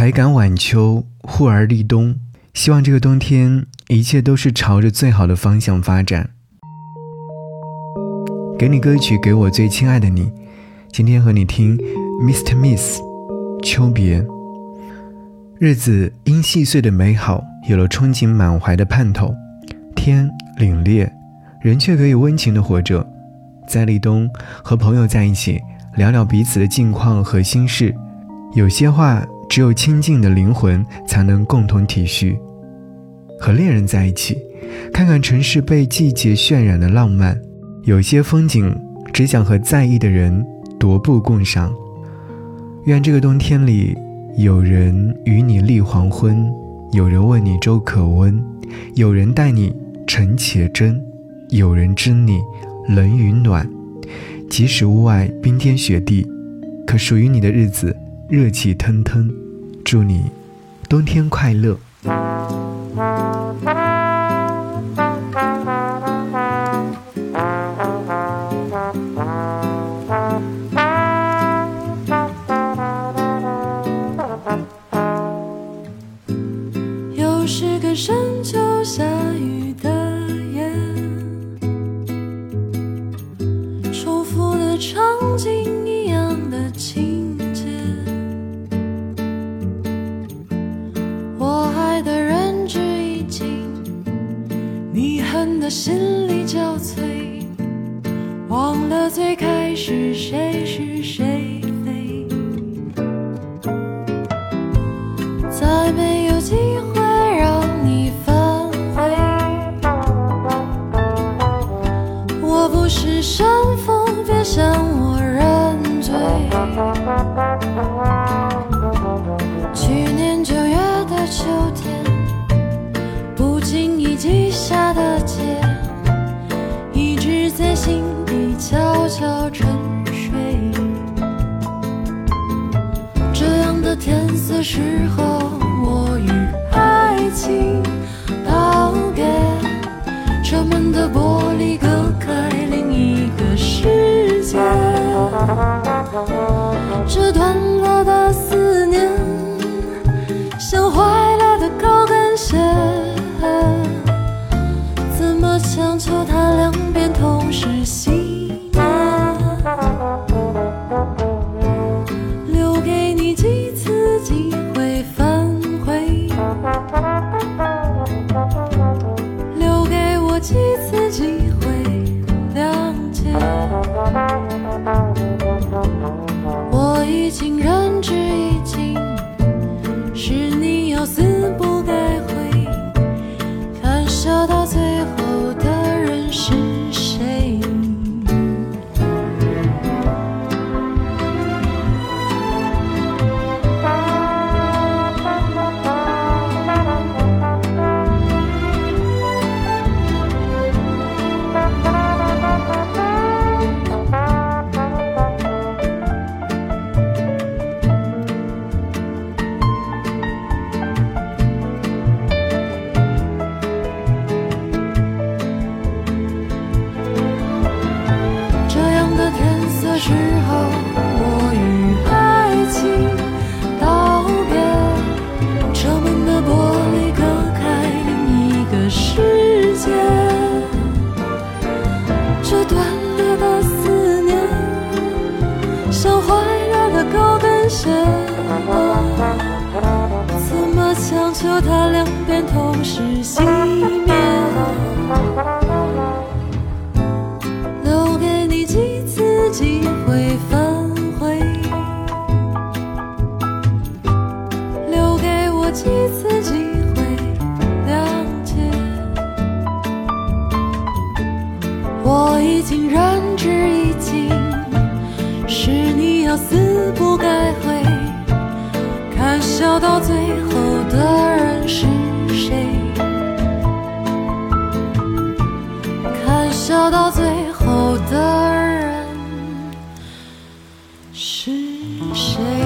才感晚秋，忽而立冬。希望这个冬天一切都是朝着最好的方向发展。给你歌曲，给我最亲爱的你。今天和你听 Mr. Miss 秋别。日子因细碎的美好，有了憧憬满怀的盼头。天凛冽，人却可以温情的活着。在立冬，和朋友在一起，聊聊彼此的近况和心事。有些话。只有亲近的灵魂才能共同体恤。和恋人在一起，看看城市被季节渲染的浪漫。有些风景，只想和在意的人踱步共赏。愿这个冬天里，有人与你立黄昏，有人问你粥可温，有人待你诚且真，有人知你冷与暖。即使屋外冰天雪地，可属于你的日子。热气腾腾，祝你冬天快乐。又是个深秋下雨的夜，重复的场景一样的情。的心力交瘁，忘了最开始谁是谁非，再没有机会让你反悔。我不是山峰，别向我认罪。去年九月的秋天，这样的天色适合，我与爱情道别。车门的玻璃隔开另一个世界，这段落的几次机会谅解。我已经仁至义尽，是你要死求他两边同时熄灭？留给你几次机会反悔，留给我几次机会谅解。我已经仁至义尽，是你要死不改悔。笑到最后的人是谁？看笑到最后的人。是谁？